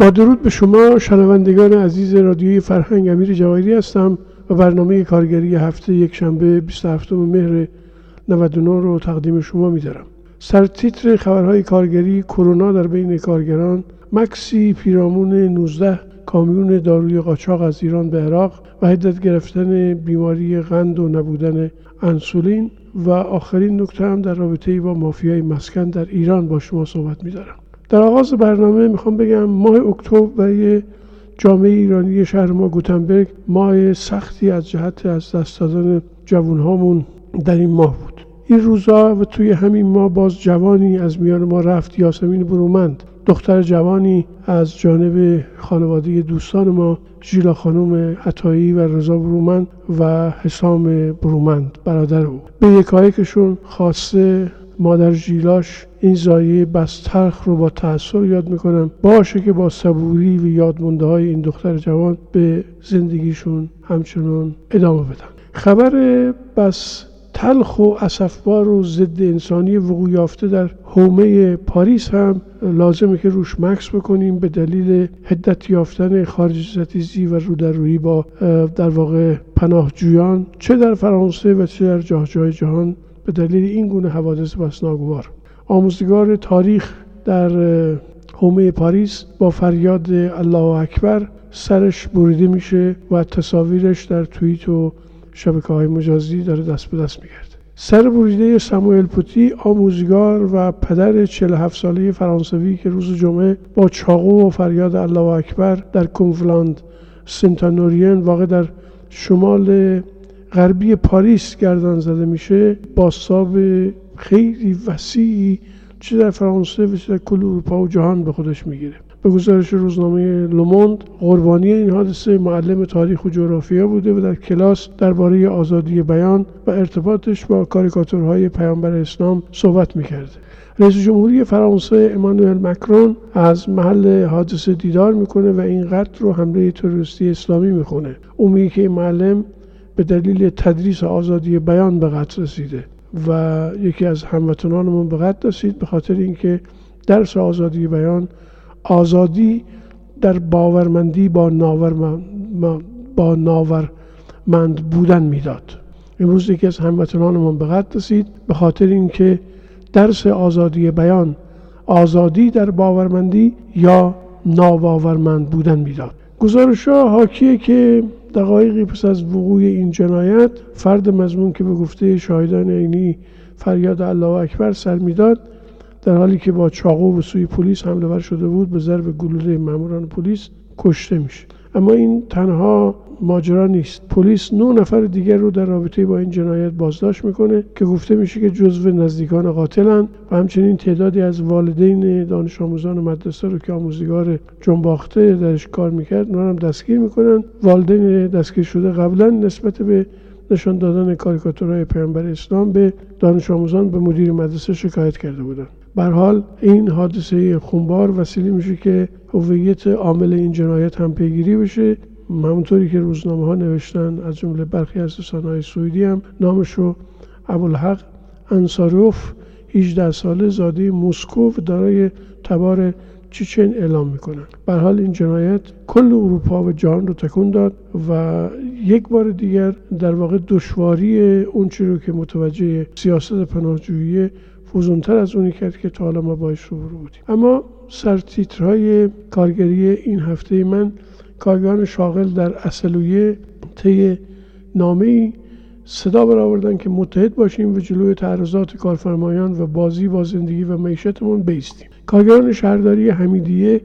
با درود به شما شنوندگان عزیز رادیوی فرهنگ امیر جواهری هستم و برنامه کارگری هفته یک شنبه 27 مهر 99 رو تقدیم شما میدارم. سرتیتر خبرهای کارگری کرونا در بین کارگران مکسی پیرامون 19 کامیون داروی قاچاق از ایران به عراق و هدت گرفتن بیماری قند و نبودن انسولین و آخرین نکته هم در رابطه با مافیای مسکن در ایران با شما صحبت میدارم. در آغاز برنامه می‌خوام بگم ماه اکتبر برای جامعه ایرانی شهر ما گوتنبرگ ماه سختی از جهت از دست دادن جوانهامون در این ماه بود. این روزا و توی همین ماه باز جوانی از میان ما رفت. یاسمین برومند دختر جوانی از جانب خانواده دوستان ما ژیلا خانم عطایی و رضا برومند و حسام برومند برادر او. به یکایکشون خواسته مادر ژیلاش این زایه بس تلخ رو با تأثیر یاد می‌کنم. باشه که با صبوری و یادمونده های این دختر جوان به زندگیشون همچنان ادامه بدن. خبر بس تلخ و اسفبار و ضد انسانی وقوع یافته در حومه پاریس هم لازمه که روش مکس بکنیم به دلیل هدت یافتن خارج ستیزی و رودرویی با در واقع پناهجویان چه در فرانسه و چه در جاه جای جهان به دلیل این گونه حوادث بس ناگوار آموزگار تاریخ در حومه پاریس با فریاد الله اکبر سرش بریده میشه و تصاویرش در توییت و شبکه های مجازی داره دست به دست میگرده. سر بریده ساموئل پوتی آموزگار و پدر 47 ساله فرانسوی که روز جمعه با چاقو و فریاد الله اکبر در کنفلاند سنتانورین واقع در شمال غربی پاریس گردن زده میشه باستاب خیلی وسیعی چه در فرانسه و چه در کل اروپا و جهان به خودش می‌گیره. به گزارش روزنامه لوموند قربانی این حادثه معلم تاریخ و جغرافیا بوده و در کلاس درباره آزادی بیان و ارتباطش با کاریکاتورهای پیامبر اسلام صحبت می‌کرده رئیس جمهوری فرانسه امانوئل مکرون از محل حادثه دیدار می‌کنه و این قتل رو حمله تروریستی اسلامی می‌خونه. او میگه که این معلم به دلیل تدریس آزادی بیان به قتل رسیده و یکی از هموطنانمون به قتل رسید به خاطر اینکه درس آزادی بیان آزادی در باورمندی با ناور با ناورمند بودن می‌داد. امروز یکی از هموطنانمون به قتل رسید به خاطر اینکه درس آزادی بیان آزادی در باورمندی یا ناباورمند بودن می‌داد. گزارش ها حاکیه که دقایقی پس از وقوع این جنایت فرد مضمون که به گفته شاهدان عینی فریاد الله اکبر سر می‌داد در حالی که با چاقو به سوی پلیس حمله ور شده بود به ضرب گلوله ماموران پلیس کشته میشه. اما این تنها ماجرا نیست. پلیس نه نفر دیگر رو در رابطه با این جنایت بازداشت می‌کنه که گفته میشه که جزو نزدیکان قاتلن و همچنین تعدادی از والدین دانش آموزان مدرسه رو که آموزگار جنباخته درش کار می‌کرد اونها هم دستگیر می‌کنن. والدین دستگیر شده قبلا نسبت به نشان دادن کاریکاتورهای پیامبر اسلام به دانش آموزان به مدیر مدرسه شکایت کرده بودند. بر حال این حادثه خونبار وسیله میشه که هویت عامل این جنایت هم پیگیری بشه. همونطوری که روزنامه ها نوشتن از جمله برخی از رسانه‌های سوئدی هم نامشو ابوالحق انصاروف 18 ساله زاده مسکو و دارای تبار چیچن اعلام می‌کنن. بر حال این جنایت کل اروپا و جهان رو تکون داد و یک بار دیگر در واقع دشواری اون رو که متوجه سیاست پناهجویی فوزونتر از اونی کرد که تا حالا ما باش رو بودیم. اما سرتیترهای کارگری این هفته من کارگران شاغل در اصلویه طی نامه صدا برآوردن که متحد باشیم و جلوی تعرضات کارفرمایان و بازی با زندگی و معیشتمون بیستیم. کارگران شهرداری حمیدیه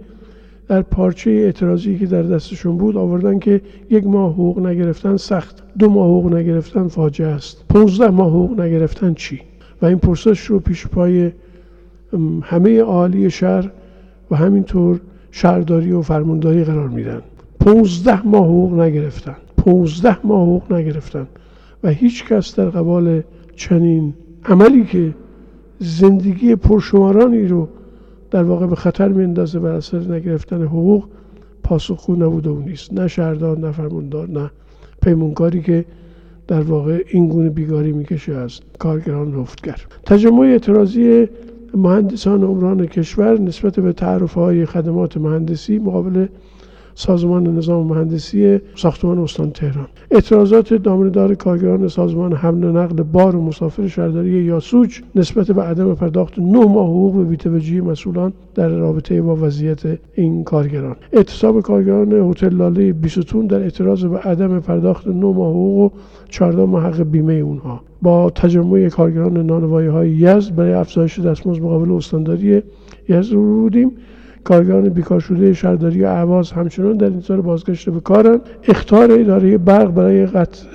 در پارچه اعتراضی که در دستشون بود آوردن که یک ماه حقوق نگرفتن سخت. دو ماه حقوق نگرفتن فاجعه است. 15 ماه حقوق نگرفتن چی؟ و این پرسش رو پیش پای همه عالی شهر و همینطور شهرداری و فرمانداری قرار میدن. 15 ماه حقوق نگرفتن. 15 ماه حقوق نگرفتن. و هیچ کس در قبال چنین عملی که زندگی پرشمارانی رو در واقع به خطر میندازه بر اثر نگرفتن حقوق پاسخگو نبوده و نیست. نه شهردار نه فرماندار نه پیمونکاری که در واقع این گونه بیگاری می‌کشه از کارگران رفتگر تجمع اعتراضی مهندسان عمران کشور نسبت به تعرف های خدمات مهندسی مقابل سازمان نظام مهندسی ساختمان استان تهران. اعتراضات دامندار کارگران سازمان حمل و نقل بار و مسافر شهرداری یاسوج نسبت به عدم پرداخت نه ماه حقوق به بی‌توجهی مسئولان در رابطه با وضعیت این کارگران. اعتصاب کارگران هتل لاله بیستون در اعتراض به عدم پرداخت نه ماه حقوق و 14 ماه حق بیمه اونها. با تجمع کارگران نانوایی های یزد برای افزایش دستمزد مقابل استانداری یزد رو بودیم کارگران بیکار شده شهرداری اعواز همچنان در انتظار بازگشت به کارن. اختار اداره برق برای قطع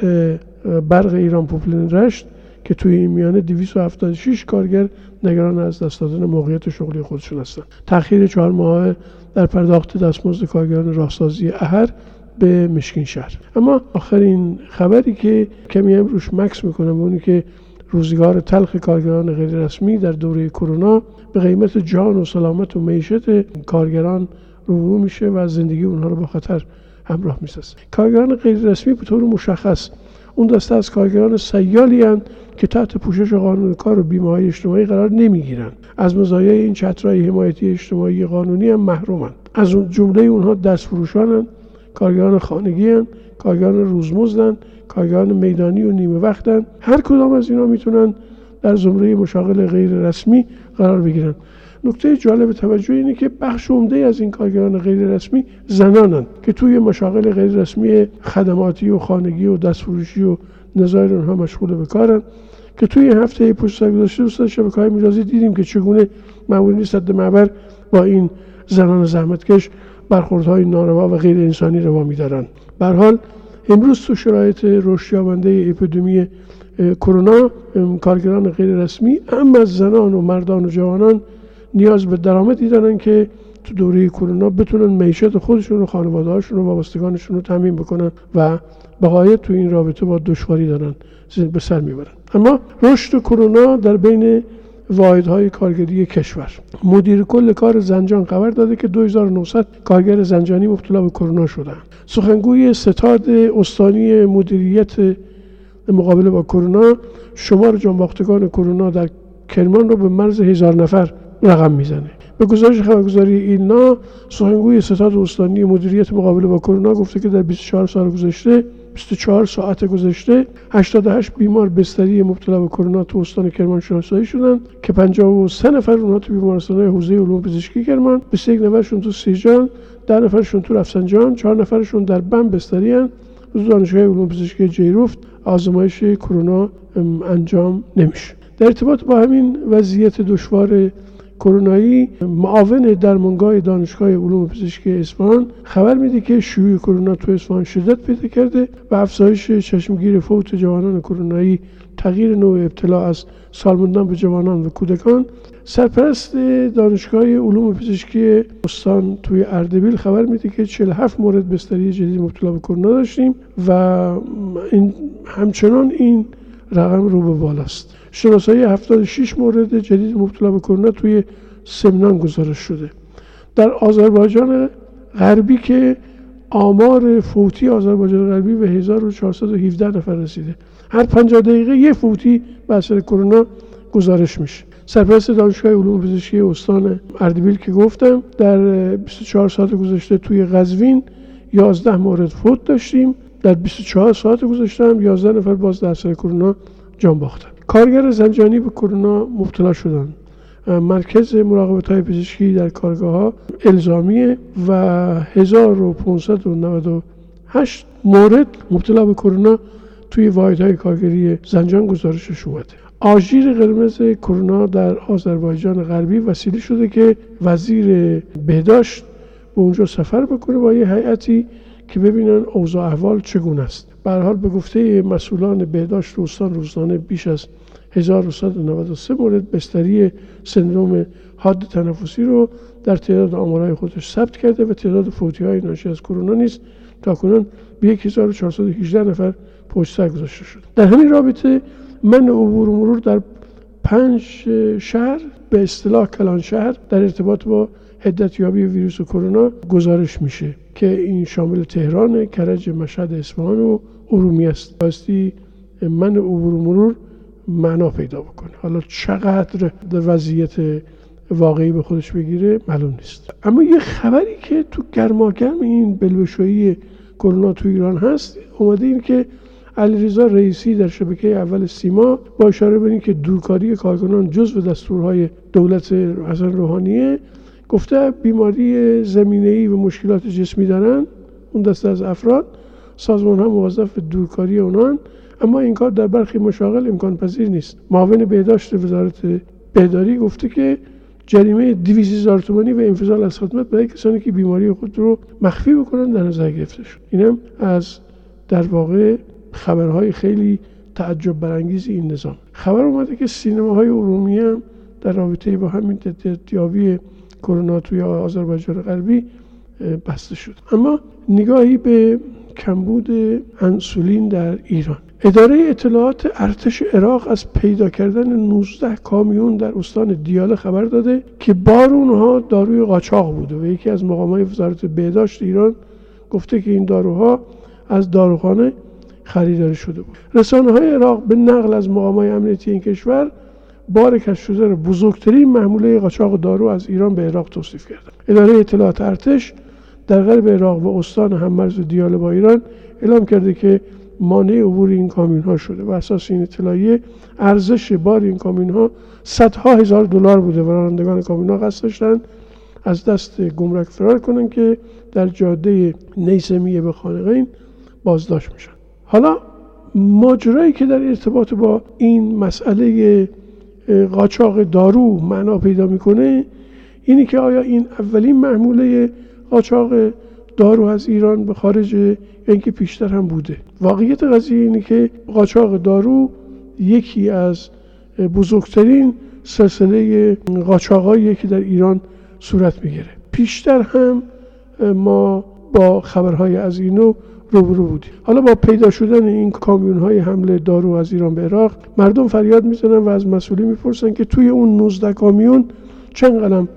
برق ایران پوپلین رشت که توی این میانه 276 کارگر نگران از دست دادن موقعیت شغلی خودشون هستند تاخیر چهار ماه در پرداخت دستمزد کارگران راهسازی اهر به مشکین شهر. اما آخرین خبری که کمی هم مکس می‌کنم اونی که روزگار تلخ کارگران غیر رسمی در دوره کرونا به قیمت جان و سلامت و معیشت کارگران روبرو میشه و زندگی اونها رو با خطر همراه می‌سازه. کارگران غیر رسمی به طور مشخص اون دسته از کارگران سیالی هستند که تحت پوشش قانون کار و بیمه های اجتماعی قرار نمی‌گیرند. از مزایای این چترهای حمایتی اجتماعی قانونی هم محرومند. از اون جمله اونها دستفروشانند کارگران خانگی هن، کارگران روزمزدن کارگران میدانی و نیمه وقتن. هر کدام از اینا می‌تونن در زمره مشاغل غیر رسمی قرار بگیرن. نکته جالب توجه اینه که بخش عمده از این کارگران غیر رسمی زنانن که توی مشاغل غیر رسمی خدماتی و خانگی و دستفروشی و نظایر اونها مشغول به کارن. که توی هفته پشت سر گذاشته دوستان شبکه های میرازی دیدیم که چگونه مامورین صد معبر با این زنان زحمتکش برخوردهای ناروا و غیر انسانی روا میدارن. به حال امروز تو شرایط رشد یابنده اپیدمی کرونا کارگران غیر رسمی اما زنان و مردان و جوانان نیاز به درآمدی دارن که تو دوره کرونا بتونن معیشت خودشون و خانواده‌هاشون و وابستگانشون رو تامین بکنن و بقایت تو این رابطه با دشواری دارن به سر می‌برن. اما رشد کرونا در بین واحدهای کارگری کشور. مدیر کل کار زنجان خبر داده که 2900 کارگر زنجانی مبتلا به کرونا شدند سخنگوی ستاد استانی مدیریت مقابله با کرونا شمار جانباختگان کرونا در کرمان رو به مرز هزار نفر رقم می‌زنه. به گزارش خبرگزاری اینا سخنگوی ستاد استانی مدیریت مقابله با کرونا گفته که در 24 سال گذشته 24 ساعت گذشته 88 بیمار بستری مبتلا به کرونا تو استان کرمان شناسایی شدن که 53 نفر اونها تو بیمارستان حوزه علوم پزشکی کرمان 21 نفرشون تو سیجان 10 نفرشون تو رفسنجان 4 نفرشون در بم بستری هن. دانشگاه علوم پزشکی جیروفت آزمایش کرونا انجام نمیشه. در ارتباط با همین وضعیت دشوار کرونایی معاون درمانگاه دانشگاه علوم پزشکی اصفهان خبر میده که شیوع کرونا تو اصفهان شدت پیدا کرده و افزایش چشمگیر فوت جوانان کرونایی تغییر نوع ابتلا از سالموندن به جوانان و کودکان. سرپرست دانشگاه علوم پزشکی استان توی اردبیل خبر میده که 47 مورد بستری جدید مبتلا به کرونا داشتیم و این همچنان این رقم رو به بالاست. شناسایی 76 مورد جدید مبتلا به کرونا توی سمنان گزارش شده. در آذربایجان غربی که آمار فوتی آذربایجان غربی به 1417 نفر رسیده. هر 50 دقیقه یه فوتی به اثر کرونا گزارش میشه. سرپرست دانشگاه علوم پزشکی استان اردبیل که گفتم در 24 ساعت گذشته توی قزوین 11 مورد فوت داشتیم. در 24 ساعت گذشته هم 11 نفر باز در اثر کرونا جان باختن. کارگر زنجانی به کرونا مبتلا شدن. مرکز مراقبت های پزشکی در کارگاه ها الزامیه و 1598 مورد مبتلا به کرونا توی واحد های کارگری زنجان گزارشش اومده. آژیر قرمز کرونا در آذربایجان غربی وسیله شده که وزیر بهداشت به اونجا سفر بکنه با یه هیئتی که ببینن اوضاع احوال چگونه است. به حال به گفته مسئولان بهداشت استان روزانه بیش از 1193 مورد بستری سندروم حاد تنفسی رو در تعداد آمارهای خودش ثبت کرده و تعداد فوتی های ناشی از کرونا نیست تا کنون به 1418 نفر پشت سر گذاشته شد. در همین رابطه من عبور مرور در پنج شهر به اصطلاح کلان شهر در ارتباط با هدت یابی ویروس کرونا گزارش میشه که این شامل تهران، کرج، مشهد، اصفهان و ارومی. باستی من عبور مرور معنا پیدا بکنه. حالا چقدر در وضعیت واقعی به خودش بگیره معلوم نیست. اما یه خبری که تو گرماگرم این بلوشویی کرونا تو ایران هست اومده این که علیرضا رئیسی در شبکه اول سیما با اشاره به که دورکاری کارکنان جزو دستورهای دولت حسن روحانیه گفته بیماری زمینه‌ای و مشکلات جسمی دارن. اون دسته از افراد. سازمان ها موظف دورکاری اونان اما این کار در برخی مشاغل امکان پذیر نیست. معاون بهداشت وزارت بهداری گفته که جریمه 200 هزار تومانی و انفصال از خدمت برای کسانی که بیماری خود رو مخفی بکنن در نظر گرفته شد. اینم از در واقع خبرهای خیلی تعجب برانگیز این نظام. خبر اومده که سینماهای ارومیه هم در رابطه با همین تدیابی کرونا توی آذربایجان غربی بسته شد. اما نگاهی به کمبود انسولین در ایران. اداره اطلاعات ارتش عراق از پیدا کردن 19 کامیون در استان دیاله خبر داده که بار اونها داروی قاچاق بوده و یکی از مقامات وزارت بهداشت ایران گفته که این داروها از داروخانه خریداری شده بود. رسانه های عراق به نقل از مقامات امنیتی این کشور بار کشف شده بزرگترین محموله قاچاق دارو از ایران به عراق توصیف کرده اداره اطلاعات ارتش در غرب عراق و استان هممرز دیاله با ایران اعلام کرده که مانع عبور این کامیون ها شده و اساس این اطلاعیه ارزش بار این کامیون ها صدها هزار دلار بوده و رانندگان کامیون ها قصد داشتن از دست گمرک فرار کنن که در جاده نیسمیه به خانقین بازداشت میشن حالا ماجرایی که در ارتباط با این مسئله قاچاق دارو معنا پیدا می‌کنه اینی که آیا این اولین محموله قاچاق دارو از ایران به خارج اینکه پیشتر هم بوده. واقعیت قضیه اینه که قاچاق دارو یکی از بزرگترین سلسله قاچاقایی که در ایران صورت می‌گیره. پیشتر هم ما با خبرهای از اینو روبرو بودیم. حالا با پیدا شدن این کامیون های حمله دارو از ایران به عراق مردم فریاد می‌زنن و از مسئولی می‌پرسن که توی اون 19 کامیون چند قلم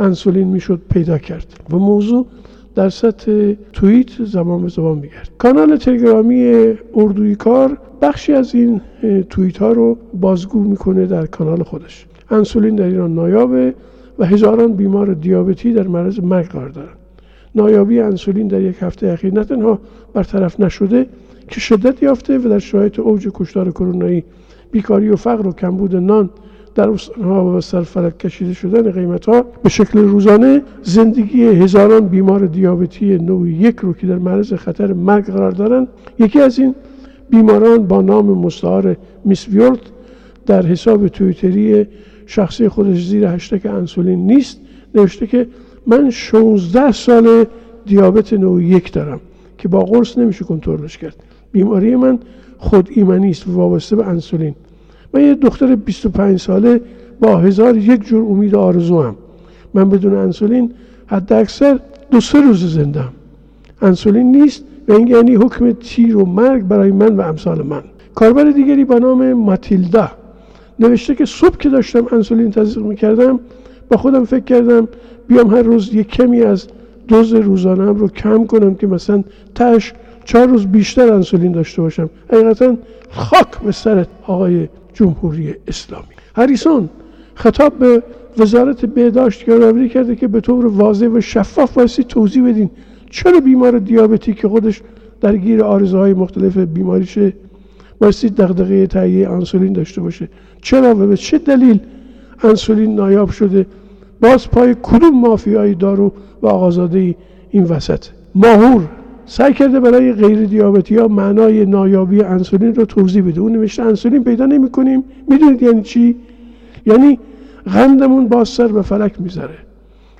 انسولین می‌شد پیدا کرد. و موضوع در سطح توییت زمان به زمان میگرد. کانال تلگرامی اردوی کار بخشی از این توییت ها رو بازگو می‌کنه در کانال خودش. انسولین در ایران نایابه و هزاران بیمار دیابتی در معرض مرگ قرار دارند نایابی انسولین در یک هفته اخیر نه تنها برطرف نشده که شدت یافته و در شرایط اوج کشتار کرونایی بیکاری و فقر و کمبود نان در و سرفلک کشیده شدن قیمت ها به شکل روزانه زندگی هزاران بیمار دیابتی نوع یک رو که در معرض خطر مرگ قرار دارند یکی از این بیماران با نام مستعار میسویورد در حساب تویتری شخصی خودش زیر هشتگ انسولین نیست نوشته که من 16 سال دیابت نوع یک دارم که با قرص نمیشه کنترلش کرد. بیماری من خود ایمنی است وابسته به انسولین. من یه دختر 25 ساله با هزار یک جور امید آرزو هم. من بدون انسولین حد اکثر دو سه روز زنده هم. انسولین نیست و این یعنی حکم تیر و مرگ برای من و امثال من کاربر دیگری به نام ماتیلدا نوشته که صبح که داشتم انسولین تزریق می‌کردم با خودم فکر کردم بیام هر روز یک کمی از دوز روزانم رو کم کنم که مثلا تش چهار روز بیشتر انسولین داشته باشم حقیقتا خاک به سرت آقای جمهوری اسلامی. هریسون خطاب به وزارت بهداشت یادآوری کرده که به طور واضح و شفاف بایستی توضیح بدین چرا بیمار دیابتی که خودش درگیر آرزوهای مختلف بیماریشه بایستی دغدغه تهیه انسولین داشته باشه. چرا و به چه دلیل انسولین نایاب شده؟ باز پای کدوم مافیایی دارو و آقازاده این وسط؟ ماهور سعی کرده برای غیر دیابتی ها معنای نایابی انسولین رو توضیح بده. اون نوشته انسولین پیدا نمی کنیم. می‌دونید یعنی چی؟ یعنی غندمون باز سر به فلک می‌ذاره.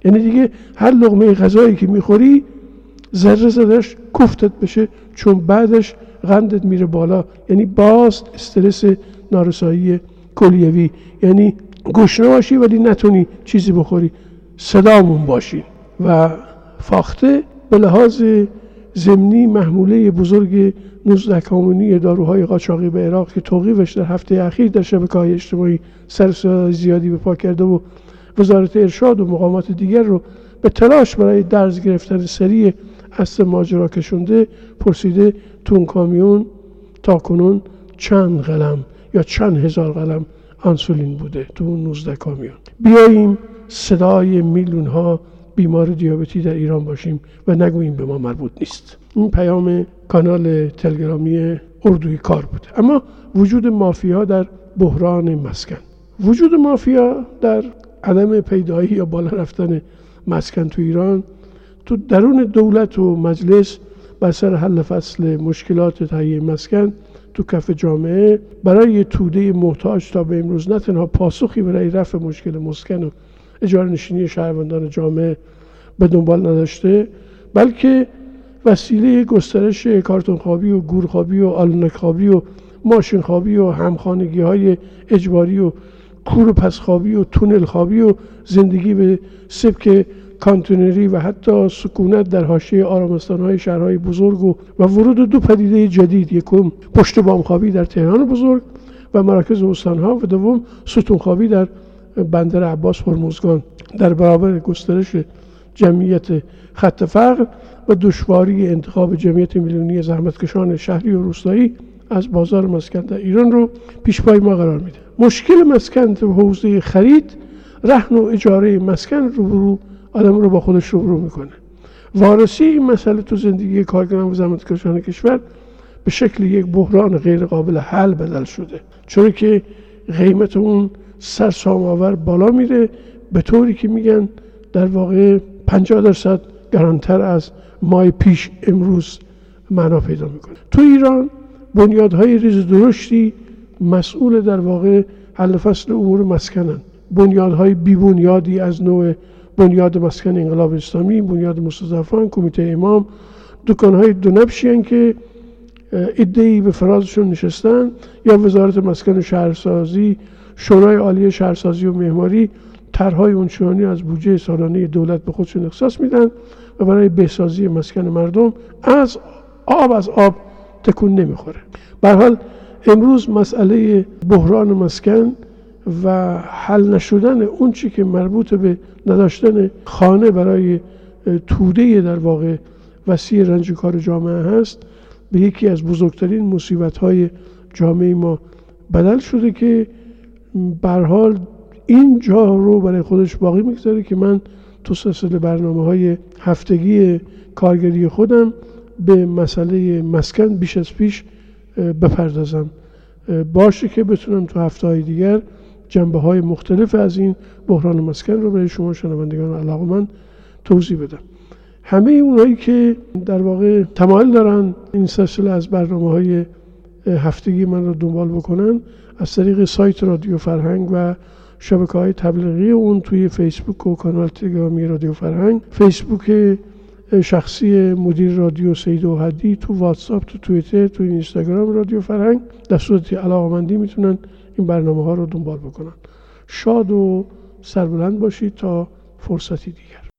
یعنی دیگه هر لغمه غذایی که می‌خوری ذره زدش کفتت بشه چون بعدش غندت میره بالا. یعنی باز استرس نارسایی کلیوی. یعنی گشنه باشی ولی نتونی چیزی بخوری. صدامون باشی و فاخته به لحاظ زمینی محموله بزرگ 19 کامونی داروهای قاچاقی به عراق که توقیفش در هفته اخیر در شبکه های اجتماعی سر زیادی به پا کرده و وزارت ارشاد و مقامات دیگر رو به تلاش برای درز گرفتن سریع اصل ماجرا کشونده پرسیده تو اون کامیون تا کنون چند قلم یا چند هزار قلم آنسولین بوده تو اون 19 کامیون. بیاییم صدای میلیون ها بیمار دیابتی در ایران باشیم و نگوییم به ما مربوط نیست. این پیام کانال تلگرامی اردوی کار بود اما وجود مافیا در بحران مسکن. وجود مافیا در عدم پیدایی یا بالا رفتن مسکن تو ایران تو درون دولت و مجلس بر سر حل فصل مشکلات تهیه مسکن تو کف جامعه برای توده محتاج تا به امروز نه تنها پاسخی برای رفع مشکل مسکن و اجاره نشینی شهروندان جامعه به دنبال نداشته بلکه وسیله گسترش کارتون خوابی و گورخوابی و آلونک خوابی و ماشین خوابی و همخانگی های اجباری و کور و پسخوابی و تونل خوابی و زندگی به سبک کانتونری و حتی سکونت در حاشیه آرامستان های شهرهای بزرگ و, و ورود دو پدیده جدید یکم پشت بام خوابی در تهران بزرگ و مراکز ها و دوم ستون خوابی در بندر عباس هرمزگان در برابر گسترش جمعیت خط فقر و دشواری انتخاب جمعیت میلیونی زحمتکشان شهری و روستایی از بازار مسکن در ایران رو پیش پای ما قرار میده. مشکل مسکن تو حوزه خرید رهن و اجاره مسکن رو برو آدم رو با خودش رو می‌کنه. وارسی این مسئله تو زندگی کارگران و زحمتکشان کشور به شکل یک بحران غیر قابل حل بدل شده. چون که قیمت اون سرسام آور بالا میره. به طوری که میگن در واقع 50 درصد گرانتر از ماه پیش امروز معنا پیدا می‌کنه. تو ایران بنیادهای ریز درشتی مسئول در واقع حل فصل امور مسکنن. بنیادهای بی بنیادی از نوع بنیاد مسکن انقلاب اسلامی بنیاد مستضعفان کمیته امام دکانهای دو نبشی که ادهی به فرازشون نشستن یا وزارت مسکن و شهرسازی شورای عالی شهرسازی و معماری طرحهای اونچنانی از بودجه سالانه دولت به خودشون اختصاص میدن و برای بهسازی مسکن مردم از آب از آب تکون نمی‌خوره. به حال امروز مسئله بحران مسکن و حل نشدن اون چی که مربوط به نداشتن خانه برای توده در واقع وسیع رنج کار جامعه هست به یکی از بزرگترین مصیبت های جامعه ما بدل شده که حال این جا رو برای خودش باقی می‌گذاره که من تو سلسله برنامه های هفتگی کارگری خودم به مسئله مسکن بیش از پیش بپردازم. باشه که بتونم تو هفته های دیگر جنبه های مختلف از این بحران مسکن رو برای شما شنوندگان علاقه من توضیح بدم. همه اونایی که در واقع تمایل دارن این سلسله از برنامه های هفتگی من رو دنبال بکنن از طریق سایت رادیو فرهنگ و شبکه های تبلیغی اون توی فیسبوک و کانال تلگرامی رادیو فرهنگ. فیسبوک شخصی مدیر رادیو سید و حدی تو واتساپ تو توییتر تو اینستاگرام رادیو فرهنگ. در صورت علاقمندی می‌تونن این برنامه ها رو دنبال بکنن. شاد و سربلند باشید تا فرصتی دیگر.